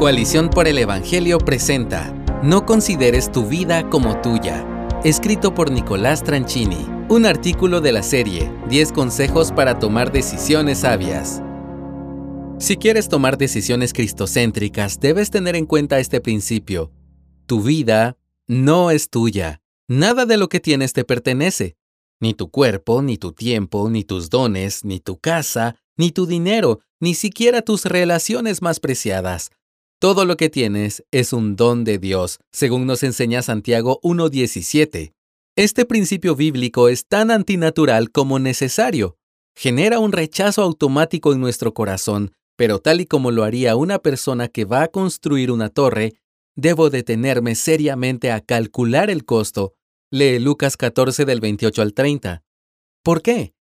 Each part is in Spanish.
Coalición por el Evangelio presenta No consideres tu vida como tuya, escrito por Nicolás Tranchini, un artículo de la serie 10 consejos para tomar decisiones sabias. Si quieres tomar decisiones cristocéntricas, debes tener en cuenta este principio. Tu vida no es tuya. Nada de lo que tienes te pertenece. Ni tu cuerpo, ni tu tiempo, ni tus dones, ni tu casa, ni tu dinero, ni siquiera tus relaciones más preciadas. Todo lo que tienes es un don de Dios, según nos enseña Santiago 1.17. Este principio bíblico es tan antinatural como necesario. Genera un rechazo automático en nuestro corazón, pero tal y como lo haría una persona que va a construir una torre, debo detenerme seriamente a calcular el costo. Lee Lucas 14 del 28 al 30. ¿Por qué?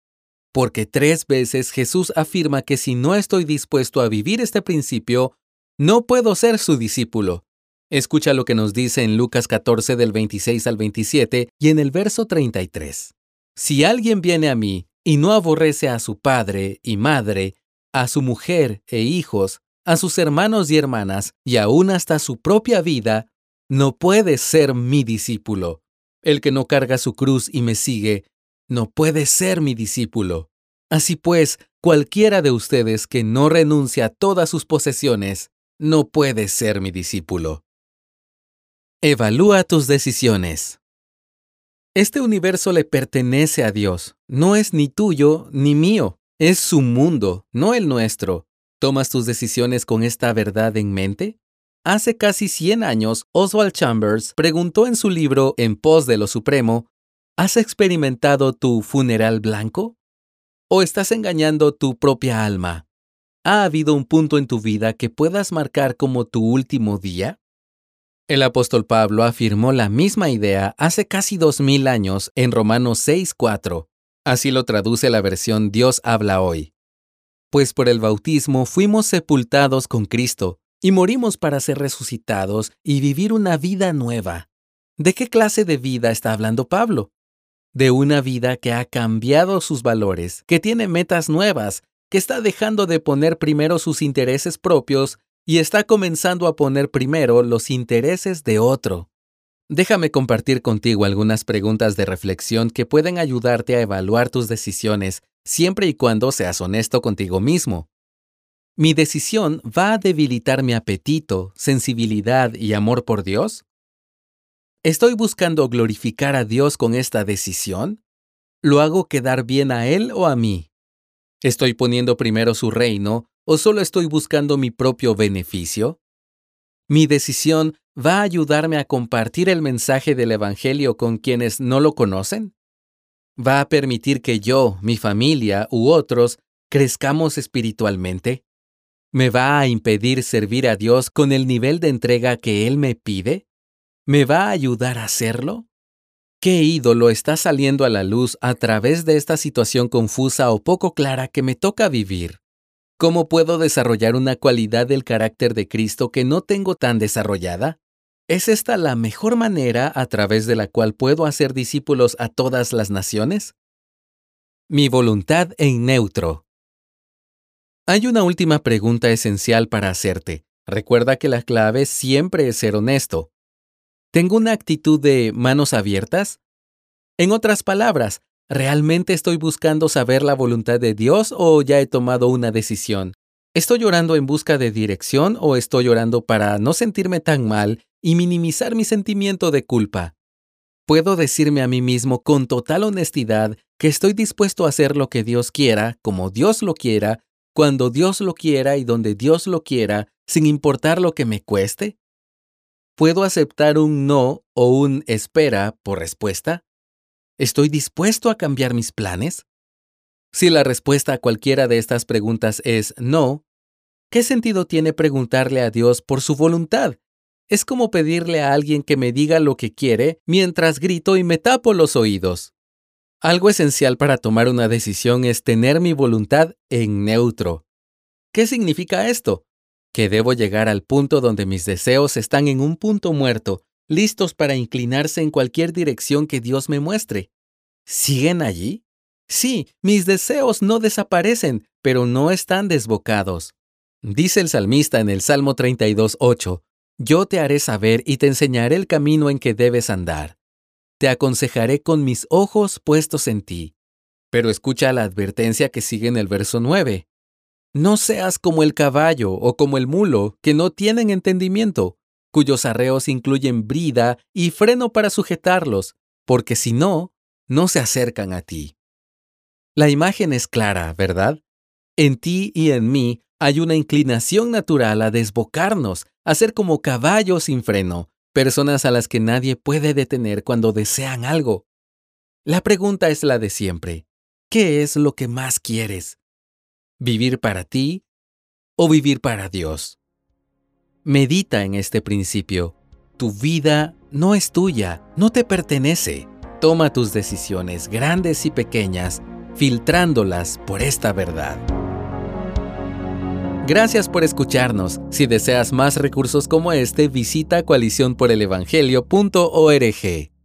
Porque tres veces Jesús afirma que si no estoy dispuesto a vivir este principio, no puedo ser su discípulo. Escucha lo que nos dice en Lucas 14 del 26 al 27 y en el verso 33. Si alguien viene a mí y no aborrece a su padre y madre, a su mujer e hijos, a sus hermanos y hermanas, y aún hasta su propia vida, no puede ser mi discípulo. El que no carga su cruz y me sigue, no puede ser mi discípulo. Así pues, cualquiera de ustedes que no renuncia a todas sus posesiones, no puedes ser mi discípulo. Evalúa tus decisiones. Este universo le pertenece a Dios, no es ni tuyo ni mío, es su mundo, no el nuestro. ¿Tomas tus decisiones con esta verdad en mente? Hace casi 100 años, Oswald Chambers preguntó en su libro En pos de lo Supremo, ¿has experimentado tu funeral blanco? ¿O estás engañando tu propia alma? ¿Ha habido un punto en tu vida que puedas marcar como tu último día? El apóstol Pablo afirmó la misma idea hace casi dos mil años en Romanos 6:4. Así lo traduce la versión Dios habla hoy. Pues por el bautismo fuimos sepultados con Cristo y morimos para ser resucitados y vivir una vida nueva. ¿De qué clase de vida está hablando Pablo? De una vida que ha cambiado sus valores, que tiene metas nuevas, que está dejando de poner primero sus intereses propios y está comenzando a poner primero los intereses de otro. Déjame compartir contigo algunas preguntas de reflexión que pueden ayudarte a evaluar tus decisiones siempre y cuando seas honesto contigo mismo. ¿Mi decisión va a debilitar mi apetito, sensibilidad y amor por Dios? ¿Estoy buscando glorificar a Dios con esta decisión? ¿Lo hago quedar bien a Él o a mí? ¿Estoy poniendo primero su reino o solo estoy buscando mi propio beneficio? ¿Mi decisión va a ayudarme a compartir el mensaje del Evangelio con quienes no lo conocen? ¿Va a permitir que yo, mi familia u otros crezcamos espiritualmente? ¿Me va a impedir servir a Dios con el nivel de entrega que Él me pide? ¿Me va a ayudar a hacerlo? ¿Qué ídolo está saliendo a la luz a través de esta situación confusa o poco clara que me toca vivir? ¿Cómo puedo desarrollar una cualidad del carácter de Cristo que no tengo tan desarrollada? ¿Es esta la mejor manera a través de la cual puedo hacer discípulos a todas las naciones? Mi voluntad en neutro. Hay una última pregunta esencial para hacerte. Recuerda que la clave siempre es ser honesto. ¿Tengo una actitud de manos abiertas? En otras palabras, ¿realmente estoy buscando saber la voluntad de Dios o ya he tomado una decisión? ¿Estoy llorando en busca de dirección o estoy llorando para no sentirme tan mal y minimizar mi sentimiento de culpa? Puedo decirme a mí mismo con total honestidad que estoy dispuesto a hacer lo que Dios quiera, como Dios lo quiera, cuando Dios lo quiera y donde Dios lo quiera, sin importar lo que me cueste? ¿Puedo aceptar un no o un espera por respuesta? ¿Estoy dispuesto a cambiar mis planes? Si la respuesta a cualquiera de estas preguntas es no, ¿qué sentido tiene preguntarle a Dios por su voluntad? Es como pedirle a alguien que me diga lo que quiere mientras grito y me tapo los oídos. Algo esencial para tomar una decisión es tener mi voluntad en neutro. ¿Qué significa esto? Que debo llegar al punto donde mis deseos están en un punto muerto, listos para inclinarse en cualquier dirección que Dios me muestre. ¿Siguen allí? Sí, mis deseos no desaparecen, pero no están desbocados. Dice el salmista en el Salmo 32.8, Yo te haré saber y te enseñaré el camino en que debes andar. Te aconsejaré con mis ojos puestos en ti. Pero escucha la advertencia que sigue en el verso 9. No seas como el caballo o como el mulo, que no tienen entendimiento, cuyos arreos incluyen brida y freno para sujetarlos, porque si no, no se acercan a ti. La imagen es clara, ¿verdad? En ti y en mí hay una inclinación natural a desbocarnos, a ser como caballos sin freno, personas a las que nadie puede detener cuando desean algo. La pregunta es la de siempre. ¿Qué es lo que más quieres? ¿Vivir para ti o vivir para Dios? Medita en este principio. Tu vida no es tuya, no te pertenece. Toma tus decisiones, grandes y pequeñas, filtrándolas por esta verdad. Gracias por escucharnos. Si deseas más recursos como este, visita coaliciónporelevangelio.org.